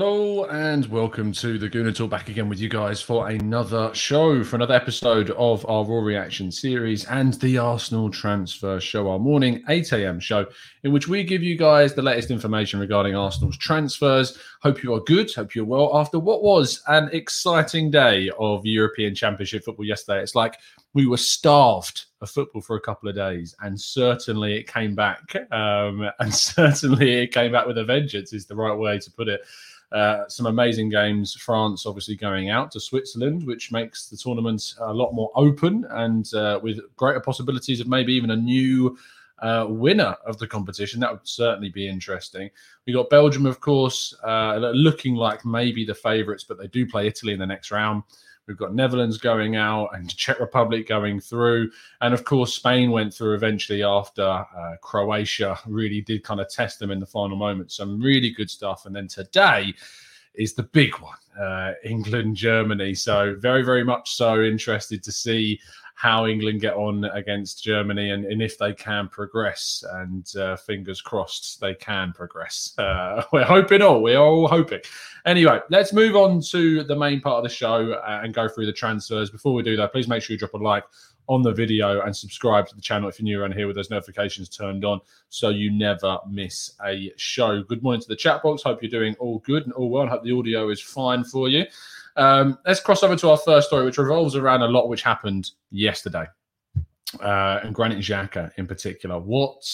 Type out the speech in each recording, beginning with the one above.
Hello and welcome to the Gooner Talk back again with you guys for another show, for another episode of our Raw Reaction series and the Arsenal transfer show, our morning 8 a.m. show, in which we give you guys the latest information regarding Arsenal's transfers. Hope you are good, hope you're well after what was an exciting day of European Championship football yesterday. It's like we were starved of football for a couple of days, and certainly it came back. Um, and certainly it came back with a vengeance, is the right way to put it. Uh, some amazing games. France obviously going out to Switzerland, which makes the tournament a lot more open and uh, with greater possibilities of maybe even a new uh, winner of the competition. That would certainly be interesting. We got Belgium, of course, uh, looking like maybe the favourites, but they do play Italy in the next round. We've got Netherlands going out and Czech Republic going through. And of course, Spain went through eventually after uh, Croatia really did kind of test them in the final moment. Some really good stuff. And then today is the big one uh, England, Germany. So, very, very much so interested to see how England get on against Germany and, and if they can progress. And uh, fingers crossed they can progress. Uh, we're hoping all. We're all hoping. Anyway, let's move on to the main part of the show uh, and go through the transfers. Before we do that, please make sure you drop a like on the video and subscribe to the channel if you're new around here with those notifications turned on so you never miss a show. Good morning to the chat box. Hope you're doing all good and all well. I hope the audio is fine for you. Um, let's cross over to our first story, which revolves around a lot which happened yesterday. Uh, and Granit Xhaka in particular. What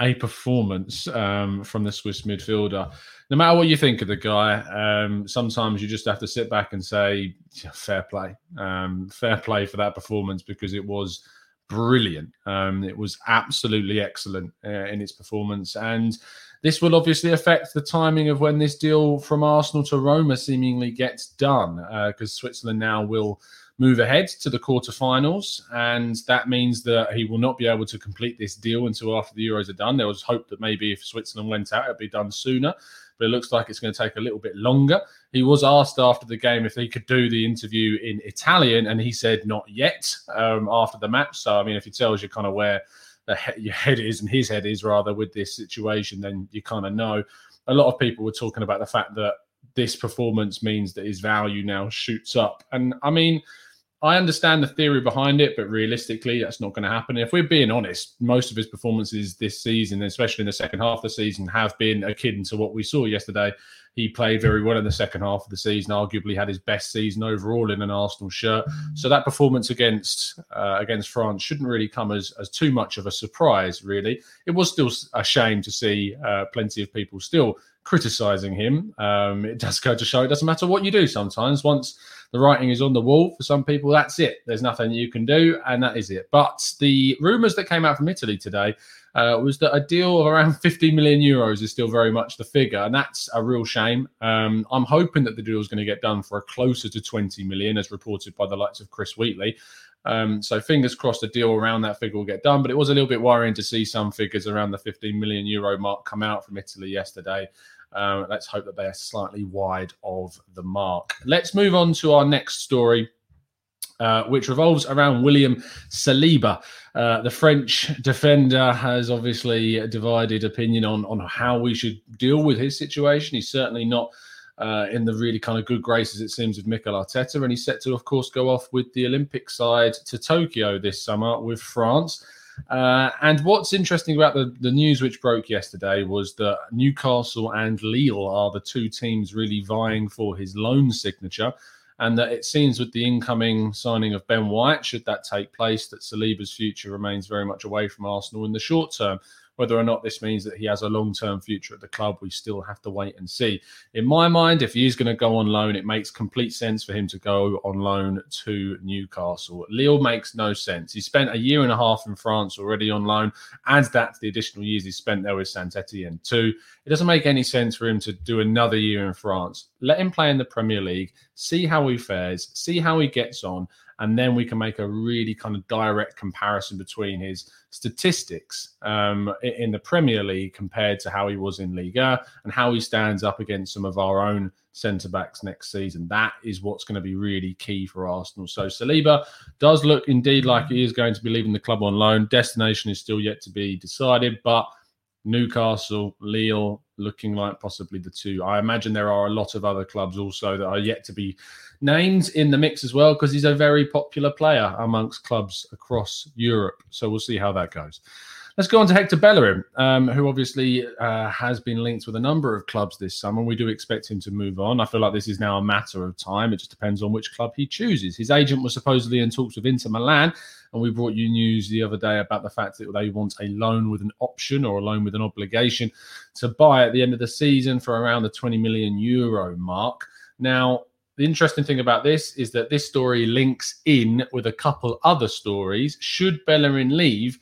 a performance um, from the Swiss midfielder. No matter what you think of the guy, um, sometimes you just have to sit back and say, fair play. Um, fair play for that performance because it was brilliant. Um, it was absolutely excellent uh, in its performance. And this will obviously affect the timing of when this deal from Arsenal to Roma seemingly gets done because uh, Switzerland now will move ahead to the quarterfinals, and that means that he will not be able to complete this deal until after the Euros are done. There was hope that maybe if Switzerland went out, it'd be done sooner, but it looks like it's going to take a little bit longer. He was asked after the game if he could do the interview in Italian, and he said not yet um, after the match. So, I mean, if he tells you kind of where he- your head is and his head is rather with this situation, then you kind of know. A lot of people were talking about the fact that this performance means that his value now shoots up. And I mean, I understand the theory behind it, but realistically, that's not going to happen. If we're being honest, most of his performances this season, especially in the second half of the season, have been akin to what we saw yesterday. He played very well in the second half of the season. Arguably, had his best season overall in an Arsenal shirt. So that performance against uh, against France shouldn't really come as as too much of a surprise. Really, it was still a shame to see uh, plenty of people still criticizing him. Um, it does go to show it doesn't matter what you do. Sometimes once the writing is on the wall for some people, that's it. There's nothing you can do, and that is it. But the rumours that came out from Italy today uh, was that a deal of around 50 million euros is still very much the figure, and that's a real shame. Um, I'm hoping that the deal is going to get done for a closer to 20 million, as reported by the likes of Chris Wheatley. Um, so fingers crossed a deal around that figure will get done. But it was a little bit worrying to see some figures around the 15 million euro mark come out from Italy yesterday. Um, let's hope that they are slightly wide of the mark. Let's move on to our next story. Uh, which revolves around William Saliba. Uh, the French defender has obviously divided opinion on, on how we should deal with his situation. He's certainly not uh, in the really kind of good graces, it seems, of Mikel Arteta. And he's set to, of course, go off with the Olympic side to Tokyo this summer with France. Uh, and what's interesting about the, the news which broke yesterday was that Newcastle and Lille are the two teams really vying for his loan signature and that it seems with the incoming signing of Ben White, should that take place, that Saliba's future remains very much away from Arsenal in the short term. Whether or not this means that he has a long term future at the club, we still have to wait and see. In my mind, if he's going to go on loan, it makes complete sense for him to go on loan to Newcastle. Lille makes no sense. He spent a year and a half in France already on loan. Add that to the additional years he spent there with Saint Etienne too. It doesn't make any sense for him to do another year in France. Let him play in the Premier League, see how he fares, see how he gets on, and then we can make a really kind of direct comparison between his statistics um, in the Premier League compared to how he was in Liga and how he stands up against some of our own centre backs next season. That is what's going to be really key for Arsenal. So Saliba does look indeed like he is going to be leaving the club on loan. Destination is still yet to be decided, but Newcastle, Lille, looking like possibly the two. I imagine there are a lot of other clubs also that are yet to be named in the mix as well because he's a very popular player amongst clubs across Europe. So we'll see how that goes. Let's go on to Hector Bellerin, um, who obviously uh, has been linked with a number of clubs this summer. We do expect him to move on. I feel like this is now a matter of time. It just depends on which club he chooses. His agent was supposedly in talks with Inter Milan, and we brought you news the other day about the fact that they want a loan with an option or a loan with an obligation to buy at the end of the season for around the 20 million euro mark. Now, the interesting thing about this is that this story links in with a couple other stories. Should Bellerin leave?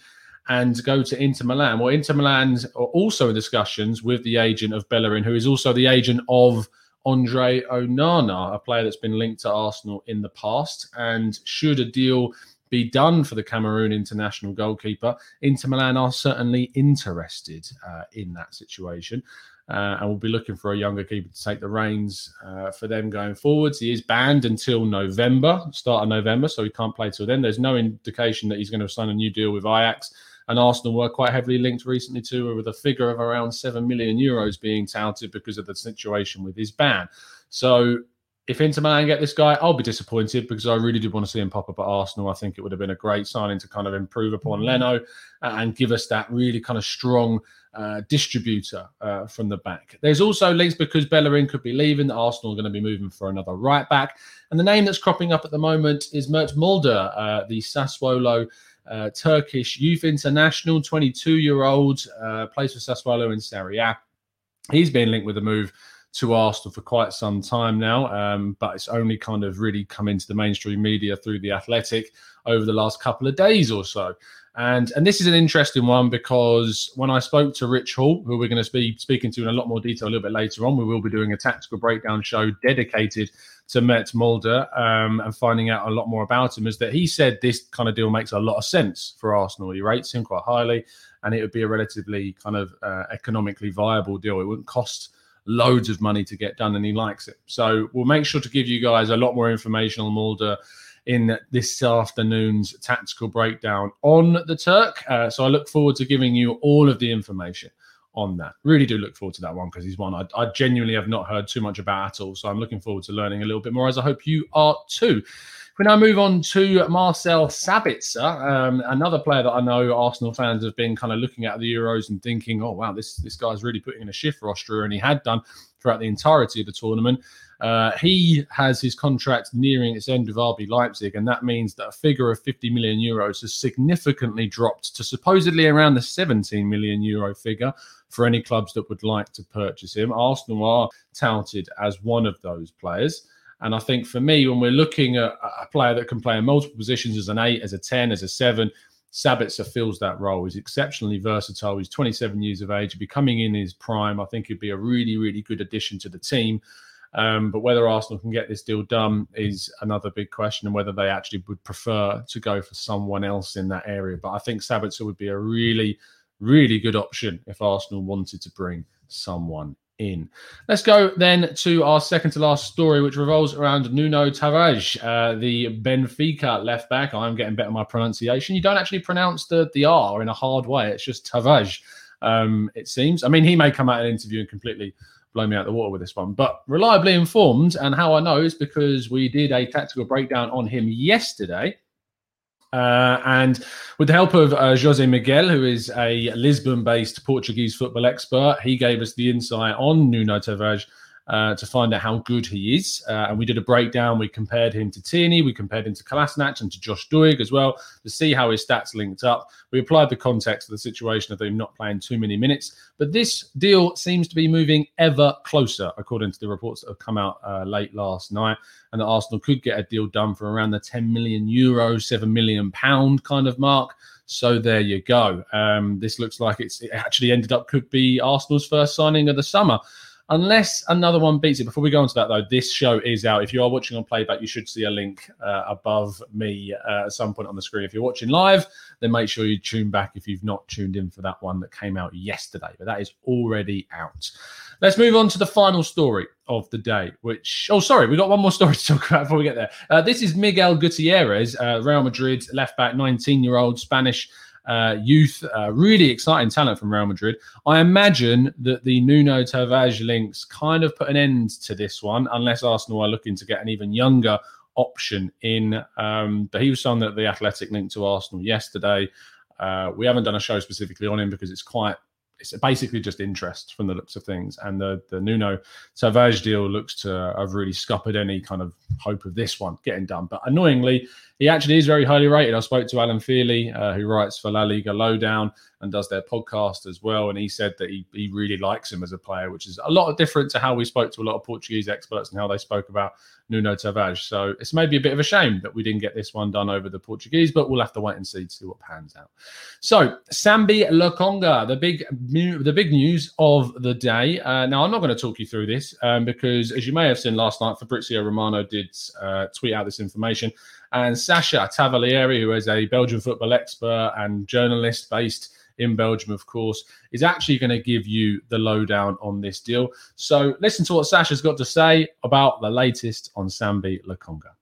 And go to Inter Milan. Well, Inter Milan are also in discussions with the agent of Bellerin, who is also the agent of Andre Onana, a player that's been linked to Arsenal in the past. And should a deal be done for the Cameroon international goalkeeper, Inter Milan are certainly interested uh, in that situation. Uh, and we'll be looking for a younger keeper to take the reins uh, for them going forwards. He is banned until November, start of November, so he can't play till then. There's no indication that he's going to sign a new deal with Ajax and Arsenal were quite heavily linked recently to with a figure of around 7 million euros being touted because of the situation with his ban. So if Inter Milan get this guy, I'll be disappointed because I really did want to see him pop up at Arsenal. I think it would have been a great signing to kind of improve upon mm-hmm. Leno and give us that really kind of strong uh, distributor uh, from the back. There's also links because Bellerin could be leaving. That Arsenal are going to be moving for another right back. And the name that's cropping up at the moment is Mert Müldür, uh, the Sassuolo uh, Turkish youth international, 22 year old, uh, plays for Sassuolo in Serie A. He's been linked with a move to Arsenal for quite some time now, um, but it's only kind of really come into the mainstream media through the Athletic over the last couple of days or so. And and this is an interesting one because when I spoke to Rich Hall, who we're going to be speaking to in a lot more detail a little bit later on, we will be doing a tactical breakdown show dedicated to Mert Müldür um, and finding out a lot more about him. Is that he said this kind of deal makes a lot of sense for Arsenal. He rates him quite highly, and it would be a relatively kind of uh, economically viable deal. It wouldn't cost loads of money to get done, and he likes it. So we'll make sure to give you guys a lot more information on Müldür in this afternoon's tactical breakdown on the Turk. Uh, so I look forward to giving you all of the information on that. Really do look forward to that one because he's one I, I, genuinely have not heard too much about at all. So I'm looking forward to learning a little bit more, as I hope you are too. We now move on to Marcel Sabitzer, um, another player that I know Arsenal fans have been kind of looking at the Euros and thinking, "Oh wow, this this guy's really putting in a shift for Austria," and he had done throughout the entirety of the tournament. Uh, he has his contract nearing its end with RB Leipzig, and that means that a figure of 50 million euros has significantly dropped to supposedly around the 17 million euro figure for any clubs that would like to purchase him. Arsenal are touted as one of those players. And I think for me, when we're looking at a player that can play in multiple positions as an eight, as a 10, as a seven, Sabitzer fills that role. He's exceptionally versatile. He's 27 years of age. Becoming in his prime, I think he'd be a really, really good addition to the team. Um, but whether Arsenal can get this deal done is another big question, and whether they actually would prefer to go for someone else in that area. But I think Sabitzer would be a really, really good option if Arsenal wanted to bring someone in. Let's go then to our second to last story, which revolves around Nuno Tavares, uh, the Benfica left back. I'm getting better my pronunciation. You don't actually pronounce the, the R in a hard way. It's just Tavares, um, it seems. I mean, he may come out in an interview and completely blow me out the water with this one, but reliably informed. And how I know is because we did a tactical breakdown on him yesterday. Uh, and with the help of uh, Jose Miguel, who is a Lisbon based Portuguese football expert, he gave us the insight on Nuno Tavares uh, to find out how good he is. Uh, and we did a breakdown. We compared him to Tierney, we compared him to Kolasinac and to Josh Doig as well to see how his stats linked up. We applied the context of the situation of him not playing too many minutes. But this deal seems to be moving ever closer, according to the reports that have come out uh, late last night. And that Arsenal could get a deal done for around the 10 million euro, 7 million pound kind of mark. So there you go. Um, this looks like it's it actually ended up could be Arsenal's first signing of the summer unless another one beats it. Before we go on to that, though, this show is out. If you are watching on playback, you should see a link uh, above me uh, at some point on the screen. If you're watching live, then make sure you tune back if you've not tuned in for that one that came out yesterday. But that is already out. Let's move on to the final story of the day, which, oh, sorry, we got one more story to talk about before we get there. Uh, this is Miguel Gutierrez, uh, Real Madrid left back, 19 year old Spanish uh, youth, uh, really exciting talent from Real Madrid. I imagine that the Nuno Tavares links kind of put an end to this one, unless Arsenal are looking to get an even younger option in. Um, but he was someone that the Athletic linked to Arsenal yesterday. Uh, we haven't done a show specifically on him because it's quite it's basically just interest from the looks of things. And the the Nuno Tavares deal looks to have really scuppered any kind of hope of this one getting done. But annoyingly, he actually is very highly rated. I spoke to Alan Fearley, uh, who writes for La Liga Lowdown and does their podcast as well. And he said that he, he really likes him as a player, which is a lot different to how we spoke to a lot of Portuguese experts and how they spoke about Nuno Tavares. So it's maybe a bit of a shame that we didn't get this one done over the Portuguese, but we'll have to wait and see to see what pans out. So Sambi Lokonga, the big the big news of the day. Uh, now I'm not going to talk you through this um, because, as you may have seen last night, Fabrizio Romano did uh, tweet out this information. And Sacha Tavolieri, who is a Belgian football expert and journalist based in Belgium, of course, is actually going to give you the lowdown on this deal. So listen to what Sacha's got to say about the latest on Sambi Lokonga.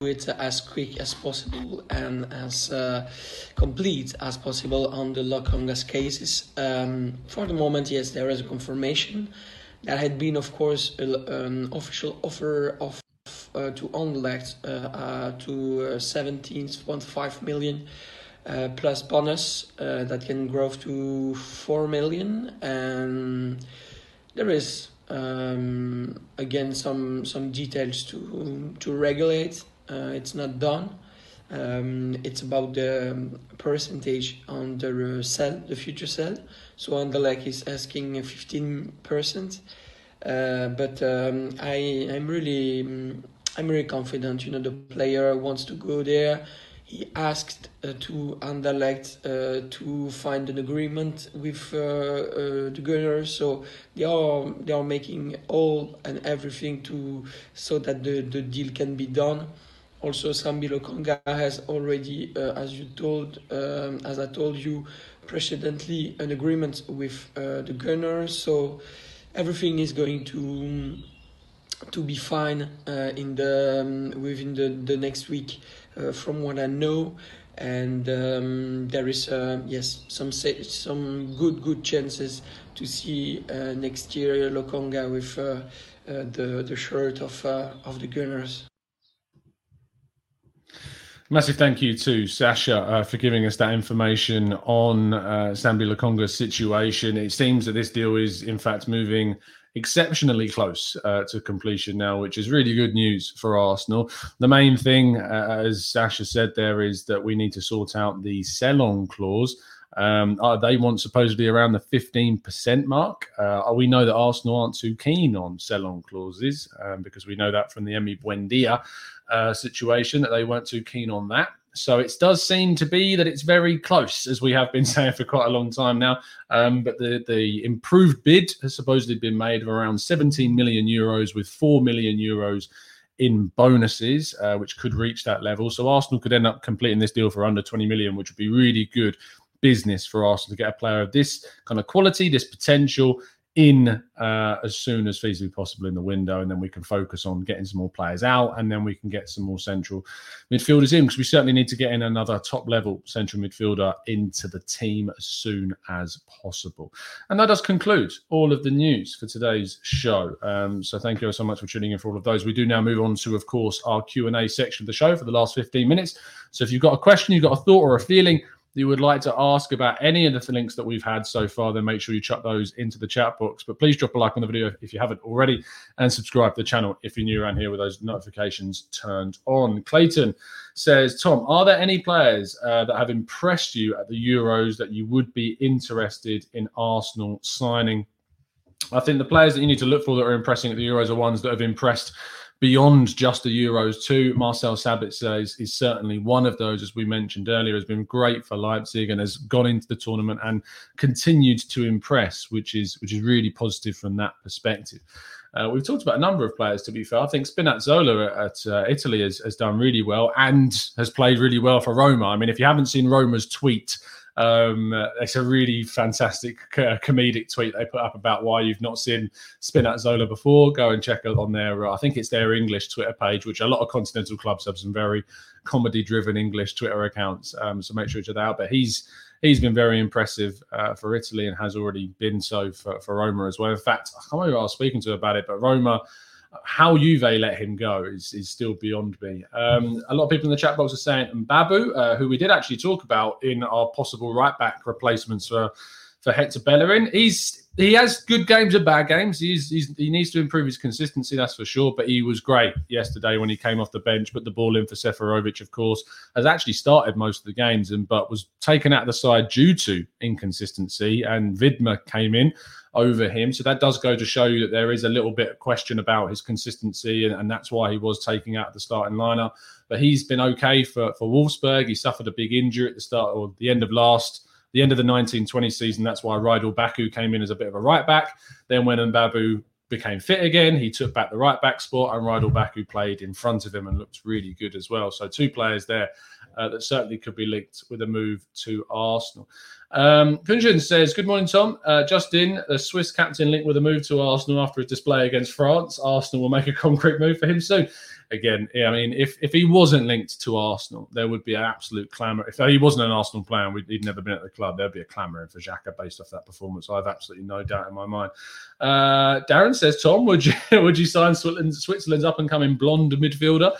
it as quick as possible and as uh, complete as possible on the Lokonga's cases. Um, for the moment, yes, there is a confirmation there had been, of course, an official offer of uh, to Anderlecht uh, uh, to 17.5 million uh, plus bonus uh, that can grow to 4 million. And there is um, again some some details to to regulate. Uh, it's not done. Um, it's about the percentage on the sell, the future sell. So Anderlecht is asking 15%. Uh, but um, I, I'm really, I'm really confident. You know, the player wants to go there. He asked uh, to Anderlecht uh, to find an agreement with uh, uh, the Gunners, so they are they are making all and everything to so that the, the deal can be done. Also, Sambi Lokonga has already, uh, as you told, um, as I told you precedently, an agreement with uh, the Gunners. So everything is going to to be fine uh, in the um, within the, the next week, uh, from what I know. And um, there is uh, yes some some good good chances to see uh, next year Lokonga with the the shirt of of the Gunners. Massive thank you to Sacha uh, for giving us that information on uh, Sambi situation. It seems that this deal is, in fact, moving exceptionally close uh, to completion now, which is really good news for Arsenal. The main thing, uh, as Sacha said there, is that we need to sort out the sell on clause. Um, uh, they want supposedly around the 15% mark. Uh, we know that Arsenal aren't too keen on sell on clauses um, because we know that from the Emi Buendia uh, situation that they weren't too keen on that. So it does seem to be that it's very close, as we have been saying for quite a long time now. Um, but the the improved bid has supposedly been made of around 17 million euros, with 4 million euros in bonuses, uh, which could reach that level. So Arsenal could end up completing this deal for under 20 million, which would be really good business for Arsenal to get a player of this kind of quality, this potential, in uh, as soon as feasibly possible in the window, and then we can focus on getting some more players out, and then we can get some more central midfielders in because we certainly need to get in another top level central midfielder into the team as soon as possible. And that does conclude all of the news for today's show. Um, so thank you so much for tuning in for all of those. We do now move on to, of course, our Q and A section of the show for the last fifteen minutes. So if you've got a question, you've got a thought or a feeling you would like to ask about any of the links that we've had so far, then make sure you chuck those into the chat box. But please drop a like on the video if you haven't already and subscribe to the channel if you're new around here with those notifications turned on. Clayton says, Tom, are there any players uh, that have impressed you at the Euros that you would be interested in Arsenal signing? I think the players that you need to look for that are impressing at the Euros are ones that have impressed beyond just the Euros too. Marcel Sabitzer is, is certainly one of those, as we mentioned earlier, has been great for Leipzig and has gone into the tournament and continued to impress, which is which is really positive from that perspective. Uh, we've talked about a number of players, to be fair. I think Spinazzola at uh, Italy has, has done really well and has played really well for Roma. I mean, if you haven't seen Roma's tweet um, it's a really fantastic uh, comedic tweet they put up about why you've not seen Spin at Spinazzola before. Go and check it on their, uh, I think it's their English Twitter page, which a lot of continental clubs have some very comedy-driven English Twitter accounts. Um, so make sure you check that out. But he's he's been very impressive uh, for Italy and has already been so for, for Roma as well. In fact, I can't remember I was speaking to about it, but Roma how Juve let him go is, is still beyond me. Um, a lot of people in the chat box are saying Mbabu, uh, who we did actually talk about in our possible right back replacements for for Hector Bellerin. He's he has good games and bad games. He's, he's, he needs to improve his consistency, that's for sure. But he was great yesterday when he came off the bench, put the ball in for Seferovic. Of course, has actually started most of the games, and but was taken out of the side due to inconsistency. And Widmer came in over him, so that does go to show you that there is a little bit of question about his consistency, and, and that's why he was taking out the starting lineup. But he's been okay for for Wolfsburg. He suffered a big injury at the start or the end of last the end of the 1920 season. That's why Ridle Baku came in as a bit of a right back. Then when Mbabu became fit again, he took back the right back spot, and Ridle Baku played in front of him and looked really good as well. So two players there uh, that certainly could be linked with a move to Arsenal. Um, Kunjin says, Good morning, Tom. Uh, just in, the Swiss captain linked with a move to Arsenal after his display against France. Arsenal will make a concrete move for him soon again, I mean, if if he wasn't linked to Arsenal, there would be an absolute clamour. If he wasn't an Arsenal player, he'd never been at the club. There'd be a clamour for Xhaka based off that performance. I have absolutely no doubt in my mind. Uh, Darren says, Tom, would you would you sign Switzerland's up and coming blonde midfielder?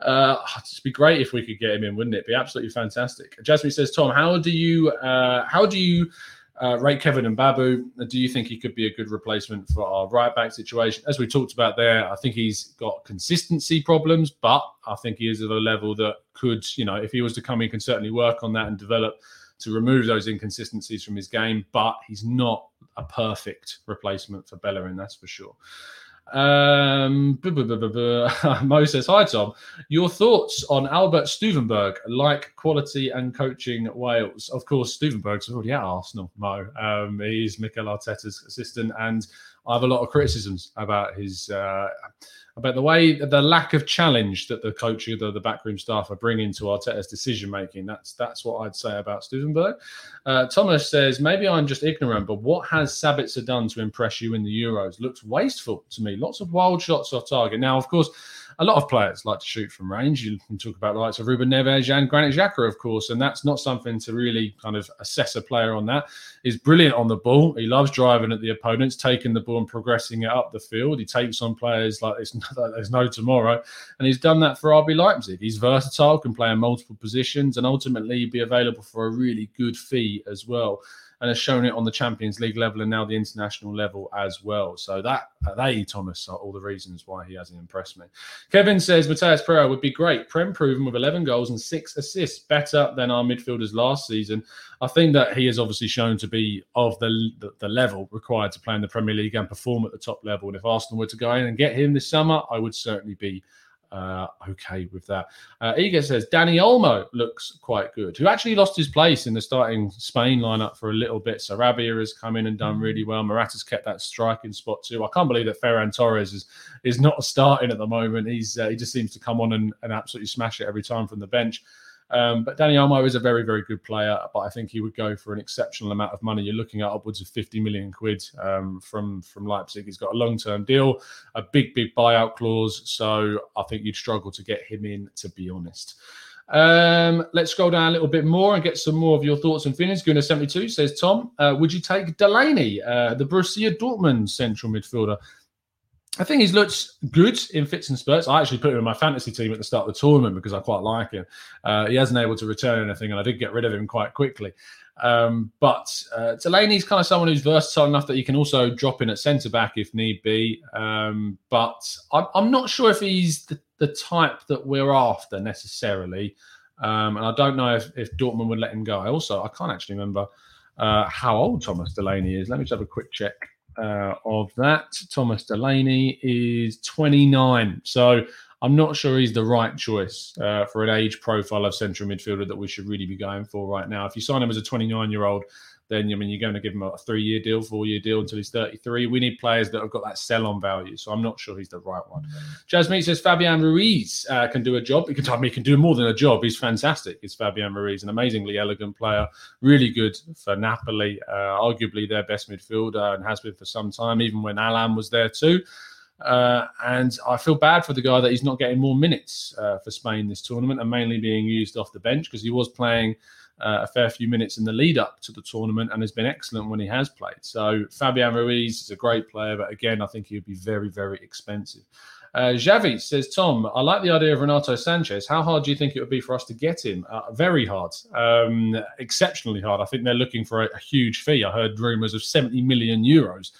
Uh, it'd be great if we could get him in, wouldn't it? Be absolutely fantastic. Jasmine says, Tom, how do you uh, how do you uh, rate Kevin Mbabu? Do you think he could be a good replacement for our right back situation? As we talked about there, I think he's got consistency problems, but I think he is at a level that could, you know, if he was to come in, can certainly work on that and develop to remove those inconsistencies from his game. But he's not a perfect replacement for Bellerin, that's for sure. Um, Mo says, Hi, Tom. Your thoughts on Albert Stuivenberg, like quality and coaching Wales? Of course, Stuivenberg's already at Arsenal, Mo. Um, he's Mikel Arteta's assistant, and I have a lot of criticisms about his. Uh, about the way the lack of challenge that the coaching, the, the backroom staff are bringing to Arteta's decision making. That's that's what I'd say about Stuivenberg. Uh, Thomas says maybe I'm just ignorant, but what has Sabitzer done to impress you in the Euros? Looks wasteful to me. Lots of wild shots off target. Now, of course a lot of players like to shoot from range. You can talk about the likes of Ruben Neves and Granit Xhaka, of course, and that's not something to really kind of assess a player on that. He's brilliant on the ball. He loves driving at the opponents, taking the ball and progressing it up the field. He takes on players like no, there's no tomorrow, and he's done that for RB Leipzig. He's versatile, can play in multiple positions, and ultimately be available for a really good fee as well and has shown it on the Champions League level and now the international level as well. So that uh, they Thomas are all the reasons why he hasn't impressed me. Kevin says Matheus Pereira would be great. Prem proven with 11 goals and six assists, better than our midfielders last season. I think that he has obviously shown to be of the, the, the level required to play in the Premier League and perform at the top level. And if Arsenal were to go in and get him this summer, I would certainly be uh, okay with that. Uh, Ega says Dani Olmo looks quite good, who actually lost his place in the starting Spain lineup for a little bit. Sarabia has come in and done really well. Morata's kept that striking spot too. I can't believe that Ferran Torres is is not starting at the moment. He's uh, he just seems to come on and, and absolutely smash it every time from the bench. Um, but Dani Olmo is a very, very good player, but I think he would go for an exceptional amount of money. You're looking at upwards of 50 million quid um, from from Leipzig. He's got a long term deal, a big, big buyout clause. So I think you'd struggle to get him in, to be honest. Um, let's scroll down a little bit more and get some more of your thoughts and feelings. Gunnar72 says, Tom, uh, would you take Delaney, uh, the Borussia Dortmund central midfielder? I think he's looked good in fits and spurts. I actually put him in my fantasy team at the start of the tournament because I quite like him. Uh, he hasn't able to return anything, and I did get rid of him quite quickly. Um, but uh, Delaney's kind of someone who's versatile enough that he can also drop in at centre back if need be. Um, but I'm, I'm, not sure if he's the, the, type that we're after necessarily. Um, and I don't know if, if Dortmund would let him go. I also I can't actually remember uh, how old Thomas Delaney is. Let me just have a quick check uh, of that. Thomas Delaney is 29. So I'm not sure he's the right choice uh, for an age profile of central midfielder that we should really be going for right now. If you sign him as a 29 year old, then I mean you're going to give him a three year deal, four year deal until he's 33. We need players that have got that sell on value. So I'm not sure he's the right one. Jasmine says Fabian Ruiz uh, can do a job. He can, I mean, he can do more than a job. He's fantastic. He's Fabian Ruiz, an amazingly elegant player, really good for Napoli, uh, arguably their best midfielder and has been for some time, even when Allan was there too. Uh, and I feel bad for the guy that he's not getting more minutes uh, for Spain this tournament and mainly being used off the bench because he was playing uh, a fair few minutes in the lead up to the tournament and has been excellent when he has played. So Fabian Ruiz is a great player, but again, I think he would be very, very expensive. Uh, Javi says, Tom, I like the idea of Renato Sanches. How hard do you think it would be for us to get him? Uh, very hard, um, exceptionally hard. I think they're looking for a, a huge fee. I heard rumours of 70 million euros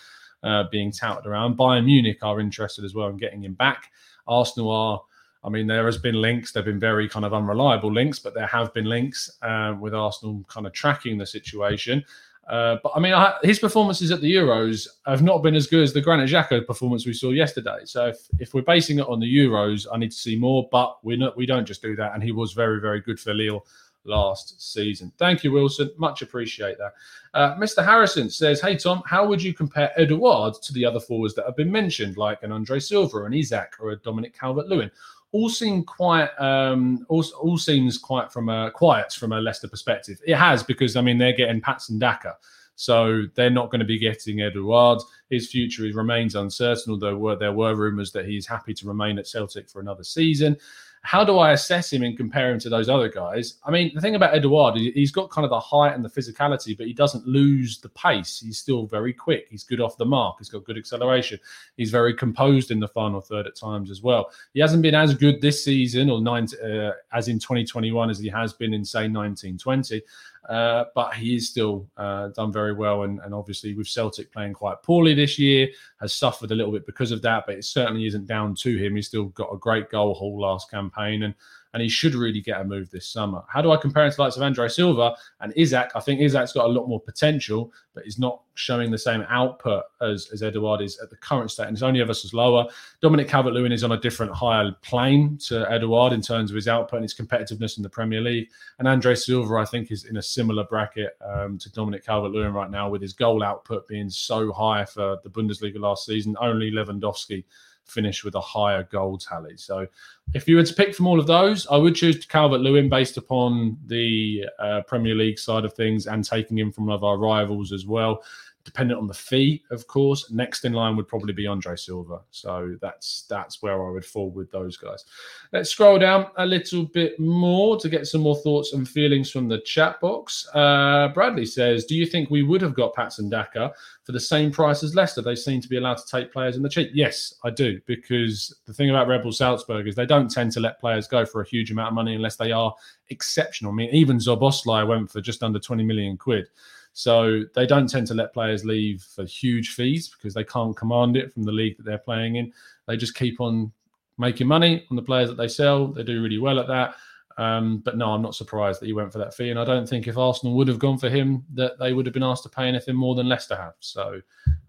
uh, being touted around. Bayern Munich are interested as well in getting him back. Arsenal are I mean, there has been links. They've been very kind of unreliable links, but there have been links uh, with Arsenal kind of tracking the situation. Uh, but I mean, I, his performances at the Euros have not been as good as the Granit Xhaka performance we saw yesterday. So if, if we're basing it on the Euros, I need to see more. But we not, we don't just do that. And he was very very good for Lille last season. Thank you, Wilson. Much appreciate that. Uh, Mr. Harrison says, "Hey Tom, how would you compare Edouard to the other forwards that have been mentioned, like an Andre Silva, or an Isak, or a Dominic Calvert-Lewin? All seem quite um all, all seems quite from a quiet from a Leicester perspective. It has because I mean they're getting Patson Daka. So they're not going to be getting Edouard. His future remains uncertain, although there were rumours that he's happy to remain at Celtic for another season how do I assess him and compare him to those other guys? I mean, the thing about Edouard, he's got kind of the height and the physicality, but he doesn't lose the pace. He's still very quick. He's good off the mark. He's got good acceleration. He's very composed in the final third at times as well. He hasn't been as good this season or nine, uh, as in 2021 as he has been in, say, 1920. Uh, but he is still uh, done very well. And, and, obviously, with Celtic playing quite poorly this year, has suffered a little bit because of that. But it certainly isn't down to him. He's still got a great goal haul last campaign, and and he should really get a move this summer. How do I compare him to the likes of Andre Silva and Isak? I think Isak's got a lot more potential, but he's not showing the same output as, as Edouard is at the current state, and it's only ever so lower. Dominic Calvert-Lewin is on a different higher plane to Edouard in terms of his output and his competitiveness in the Premier League. And Andre Silva, I think, is in a similar bracket um, to Dominic Calvert-Lewin right now, with his goal output being so high for the Bundesliga last season. Only Lewandowski finish with a higher goal tally. So if you were to pick from all of those, I would choose Calvert Lewin based upon the uh, Premier League side of things and taking him from one of our rivals as well dependent on the fee, of course. Next in line would probably be Andre Silva. So that's that's where I would fall with those guys. Let's scroll down a little bit more to get some more thoughts and feelings from the chat box. Uh, Bradley says, "Do you think we would have got Patson Daka for the same price as Leicester? They seem to be allowed to take players in the cheap." Yes, I do, because the thing about Red Bull Salzburg is they don't tend to let players go for a huge amount of money unless they are exceptional. I mean, even Szoboszlai went for just under twenty million quid. So they don't tend to let players leave for huge fees because they can't command it from the league that they're playing in. They just keep on making money on the players that they sell. They do really well at that. Um, but no, I'm not surprised that he went for that fee. And I don't think if Arsenal would have gone for him, that they would have been asked to pay anything more than Leicester have. So,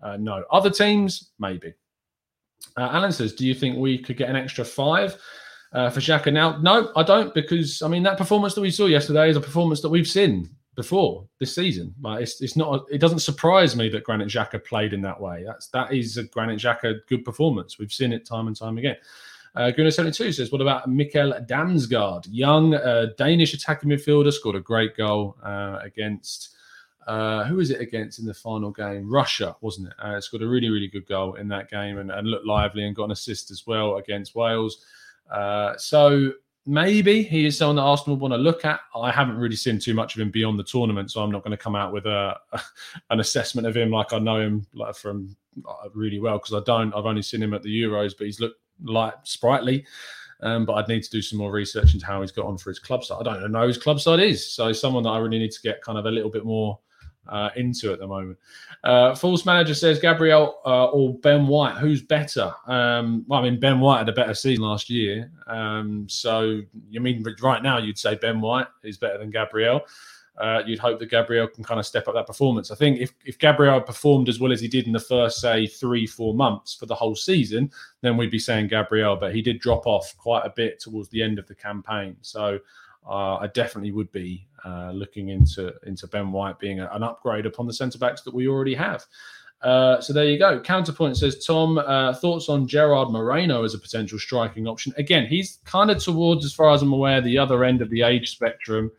uh, no. Other teams, maybe. Uh, Alan says, Do you think we could get an extra five? uh, for Xhaka. Now, no, I don't, because I mean that performance that we saw yesterday is a performance that we've seen before this season. Like it's, it's not. It doesn't surprise me that Granit Xhaka played in that way. That's that is a Granit Xhaka good performance. We've seen it time and time again. Uh, Gunnar72 says, What about Mikkel Damsgaard? Young uh, Danish attacking midfielder, scored a great goal uh, against. Uh, who was it against in the final game? Russia, wasn't it? Uh, scored a really, really good goal in that game and, and looked lively and got an assist as well against Wales. Uh, so maybe he is someone that Arsenal want to look at. I haven't really seen too much of him beyond the tournament, so I'm not going to come out with a, an assessment of him like I know him like from uh, really well because I don't. I've only seen him at the Euros, but he's looked like sprightly. Um, but I'd need to do some more research into how he's got on for his club side. I don't know his club side is, so someone that I really need to get kind of a little bit more uh, into at the moment. Uh, False manager says Gabriel uh, or Ben White, who's better? Um, well, I mean Ben White had a better season last year, um, so you mean right now you'd say Ben White is better than Gabriel. Uh, you'd hope that Gabriel can kind of step up that performance. I think if, if Gabriel performed as well as he did in the first, say, three, four months for the whole season, then we'd be saying Gabriel, but he did drop off quite a bit towards the end of the campaign. So uh, I definitely would be uh, looking into into Ben White being a, an upgrade upon the centre backs that we already have. Uh, so there you go. Counterpoint says Tom uh, thoughts on Gerard Moreno as a potential striking option. Again, he's kind of towards, as far as I'm aware, the other end of the age spectrum.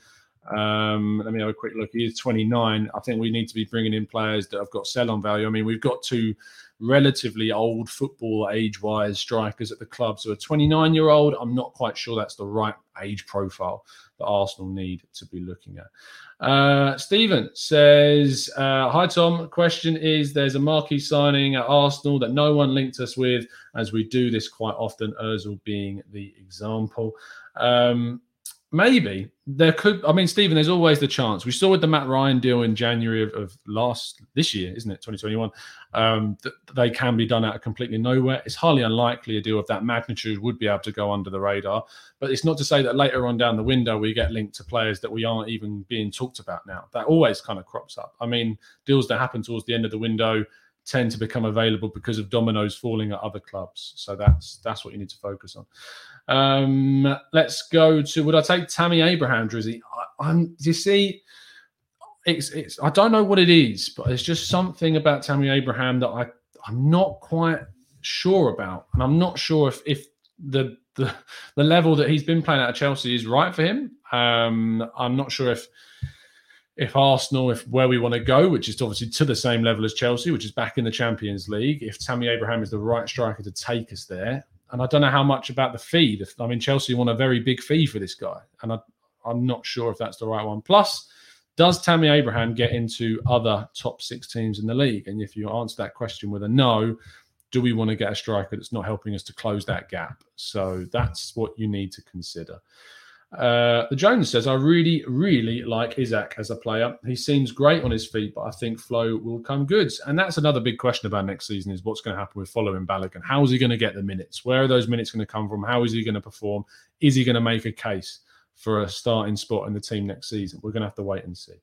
Um, let me have a quick look. He is 29. I think we need to be bringing in players that have got sell on value. I mean, we've got two relatively old football age wise strikers at the club. So a 29 year old, I'm not quite sure that's the right age profile that Arsenal need to be looking at. Uh, Stephen says, uh, Hi, Tom. Question is there's a marquee signing at Arsenal that no one linked us with, as we do this quite often, Ozil being the example. Um, maybe there could. I mean, Stephen, there's always the chance. We saw with the Matt Ryan deal in January of, of last this year, isn't it, 2021? Um, they can be done out of completely nowhere. It's highly unlikely a deal of that magnitude would be able to go under the radar. But it's not to say that later on down the window we get linked to players that we aren't even being talked about now. That always kind of crops up. I mean, deals that happen towards the end of the window tend to become available because of dominoes falling at other clubs. So that's that's what you need to focus on. Um, let's go to would I take Tammy Abraham, Drizzy? I, I'm you see, it's it's I don't know what it is, but it's just something about Tammy Abraham that I I'm not quite sure about, and I'm not sure if if the the the level that he's been playing at Chelsea is right for him. Um, I'm not sure if if Arsenal, if where we want to go, which is obviously to the same level as Chelsea, which is back in the Champions League, if Tammy Abraham is the right striker to take us there, and I don't know how much about the fee. I mean, Chelsea want a very big fee for this guy, and I, I'm not sure if that's the right one. Plus, does Tammy Abraham get into other top six teams in the league? And if you answer that question with a no, do we want to get a striker that's not helping us to close that gap? So that's what you need to consider. Uh, the Jones says, I really, really like Isak as a player. He seems great on his feet, but I think Flo will come good. And that's another big question about next season is what's going to happen with Folarin Balogun. How is he going to get the minutes? Where are those minutes going to come from? How is he going to perform? Is he going to make a case for a starting spot in the team next season? We're going to have to wait and see.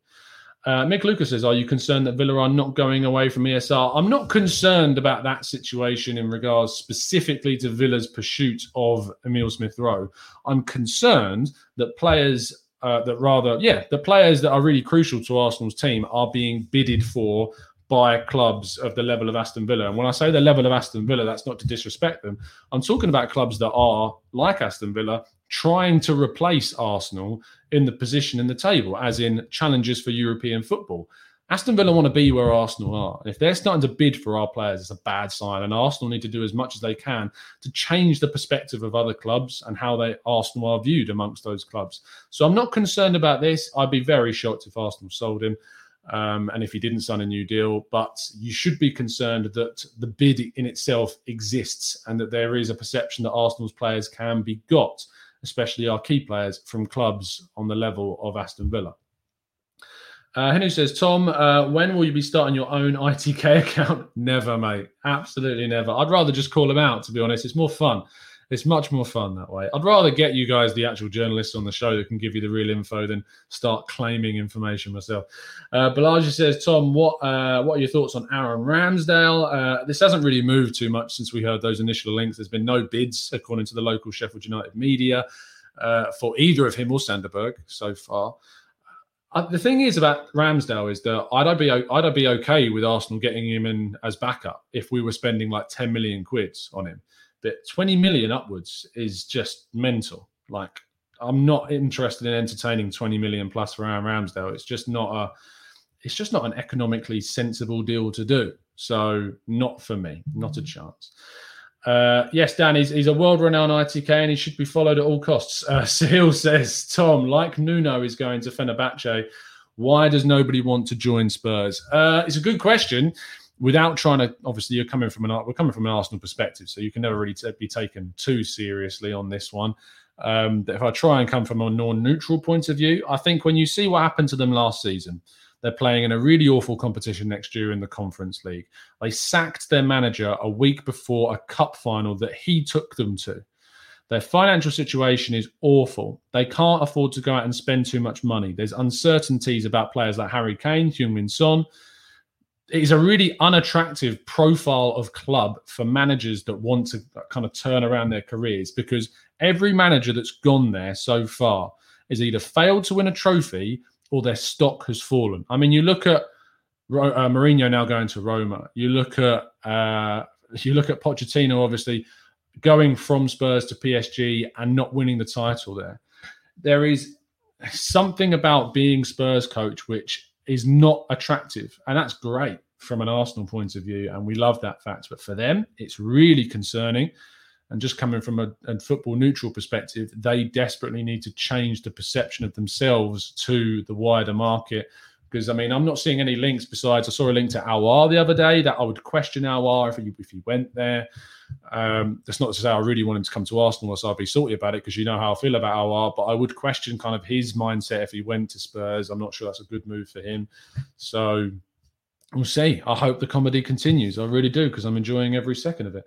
Uh, Mick Lucas says, Are you concerned that Villa are not going away from ESR? I'm not concerned about that situation in regards specifically to Villa's pursuit of Emil Smith Rowe. I'm concerned that players, uh, that rather, yeah, the players that are really crucial to Arsenal's team are being bidded for by clubs of the level of Aston Villa. And when I say the level of Aston Villa, that's not to disrespect them. I'm talking about clubs that are, like Aston Villa, trying to replace Arsenal in the position in the table, as in challenges for European football. Aston Villa want to be where Arsenal are. If they're starting to bid for our players, it's a bad sign. And Arsenal need to do as much as they can to change the perspective of other clubs and how they Arsenal are viewed amongst those clubs. So I'm not concerned about this. I'd be very shocked if Arsenal sold him. Um, and if he didn't sign a new deal, but you should be concerned that the bid in itself exists and that there is a perception that Arsenal's players can be got especially our key players from clubs on the level of Aston Villa. Uh, Henry says, Tom, uh, when will you be starting your own ITK account? never, mate. Absolutely never. I'd rather just call them out, to be honest. It's more fun. It's much more fun that way. I'd rather get you guys, the actual journalists on the show, that can give you the real info than start claiming information myself. Uh, Balaji says, Tom, what uh, what are your thoughts on Aaron Ramsdale? Uh, this hasn't really moved too much since we heard those initial links. There's been no bids, according to the local Sheffield United media, uh, for either of him or Sander Berge so far. Uh, the thing is about Ramsdale is that I'd be I'd be okay with Arsenal getting him in as backup if we were spending like 10 million quids on him. But 20 million upwards is just mental. Like I'm not interested in entertaining 20 million plus for Aaron Ramsdale. It's just not a it's just not an economically sensible deal to do. So not for me, not a chance. Uh, yes, Dan, he's, he's a world-renowned ITK and he should be followed at all costs. Uh, Sahil says, Tom, like Nuno is going to Fenerbahce, why does nobody want to join Spurs? Uh, it's a good question. Without trying to, obviously, you're coming from an we're coming from an Arsenal perspective, so you can never really t- be taken too seriously on this one. Um, if I try and come from a non-neutral point of view, I think when you see what happened to them last season, they're playing in a really awful competition next year in the Conference League. They sacked their manager a week before a cup final that he took them to. Their financial situation is awful. They can't afford to go out and spend too much money. There's uncertainties about players like Harry Kane, Heung-min Son. It is a really unattractive profile of club for managers that want to kind of turn around their careers because every manager that's gone there so far has either failed to win a trophy or their stock has fallen. I mean, you look at uh, Mourinho now going to Roma. You look at uh, you look at Pochettino, obviously going from Spurs to PSG and not winning the title there. There is something about being Spurs coach which is not attractive, and that's great from an Arsenal point of view, and we love that fact. But for them, it's really concerning. And just coming from a, a, football neutral perspective, they desperately need to change the perception of themselves to the wider market. Because I mean, I'm not seeing any links besides I saw a link to Aouar the other day that I would question Aouar if he, if he went there. Um, that's not to say I really want him to come to Arsenal, so I'd be salty about it because you know how I feel about Aouar. But I would question kind of his mindset if he went to Spurs. I'm not sure that's a good move for him. So we'll see. I hope the comedy continues. I really do because I'm enjoying every second of it.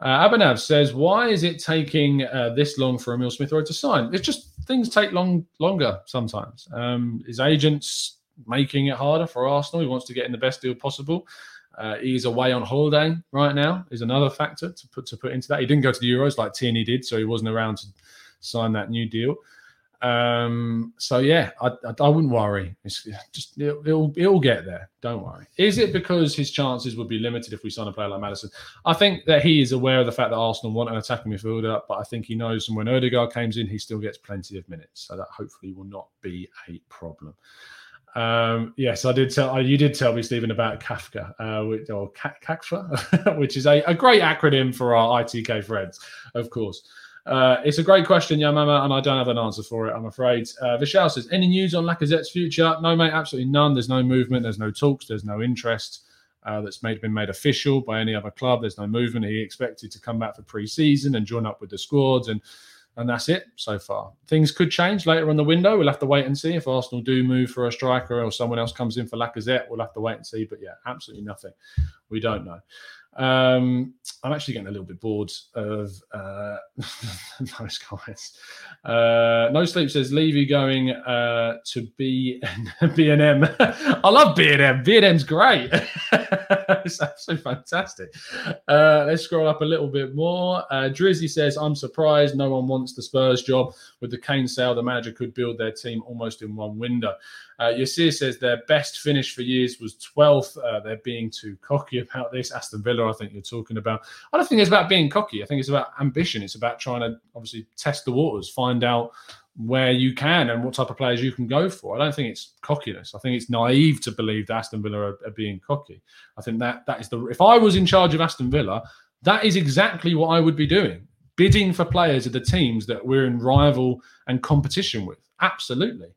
Uh, Abhinav says, "Why is it taking uh, this long for Emile Smith Rowe to sign? It's just things take long longer sometimes. Um, his agents making it harder for Arsenal. He wants to get in the best deal possible. Uh, he's away on holiday right now. Is another factor to put to put into that. He didn't go to the Euros like Tierney did, so he wasn't around to sign that new deal. Um, so yeah, I, I, I, wouldn't worry. It's just it'll, it'll, get there. Don't worry. Is it because his chances would be limited if we sign a player like Maddison? I think that he is aware of the fact that Arsenal want an attacking midfielder, but I think he knows And when Odegaard comes in, he still gets plenty of minutes, so that hopefully will not be a problem. Um, yes, I did tell you did tell me Stephen about Kafka, uh, or Kafka, which is a, a great acronym for our ITK friends, of course. Uh, it's a great question, Yamama, and I don't have an answer for it, I'm afraid. Uh, Vishal says, any news on Lacazette's future? No, mate, absolutely none. There's no movement, there's no talks, there's no interest uh, that's made been made official by any other club. There's no movement. He expected to come back for pre-season and join up with the squads, and and that's it so far. Things could change later on the window. We'll have to wait and see if Arsenal do move for a striker or someone else comes in for Lacazette. We'll have to wait and see. But yeah, absolutely nothing. We don't know. Um, I'm actually getting a little bit bored of uh, those comments. Uh, no sleep says Levy going uh, to B B and M. I love B and M. B and M's great. it's absolutely fantastic. Uh, let's scroll up a little bit more. Uh, Drizzy says I'm surprised no one wants the Spurs job with the Kane sale. The manager could build their team almost in one window. Uh, Yasir says their best finish for years was 12th. Uh, they're being too cocky about this. Aston Villa, I think you're talking about. I don't think it's about being cocky. I think it's about ambition. It's about trying to obviously test the waters, find out where you can and what type of players you can go for. I don't think it's cockiness. I think it's naive to believe that Aston Villa are, are being cocky. I think that that is the. If I was in charge of Aston Villa, that is exactly what I would be doing. Bidding for players of the teams that we're in rival and competition with. Absolutely.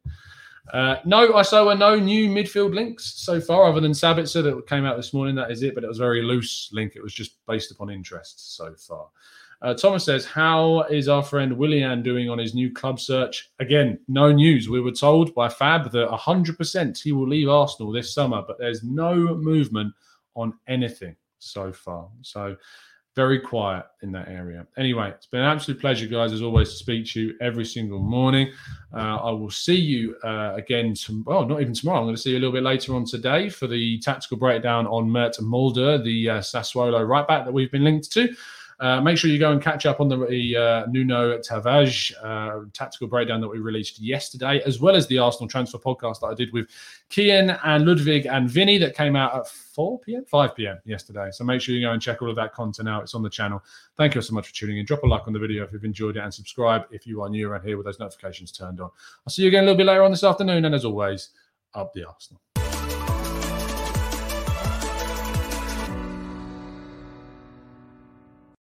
Uh, no, I saw no new midfield links so far, other than Sabitzer that came out this morning. That is it, but it was very loose link. It was just based upon interest so far. Uh, Thomas says, How is our friend Willian doing on his new club search? Again, no news. We were told by Fab that 100% he will leave Arsenal this summer, but there's no movement on anything so far. So very quiet in that area. Anyway, it's been an absolute pleasure, guys, as always, to speak to you every single morning. Uh, I will see you uh, again. To, well, not even tomorrow. I'm going to see you a little bit later on today for the tactical breakdown on Mert Müldür, the uh, Sassuolo right back that we've been linked to. Uh, make sure you go and catch up on the uh, Nuno Tavares uh, tactical breakdown that we released yesterday, as well as the Arsenal transfer podcast that I did with Kian and Ludwig and Vinny that came out at 4 p.m., 5 p.m. yesterday. So make sure you go and check all of that content out. It's on the channel. Thank you so much for tuning in. Drop a like on the video if you've enjoyed it and subscribe if you are new around here with those notifications turned on. I'll see you again a little bit later on this afternoon. And as always, up the Arsenal.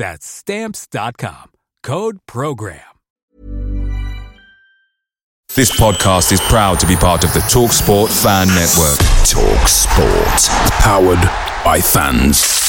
That's Stamps.com. Code PROGRAM. This podcast is proud to be part of the TalkSport Fan Network. Talk Sport. Powered by fans.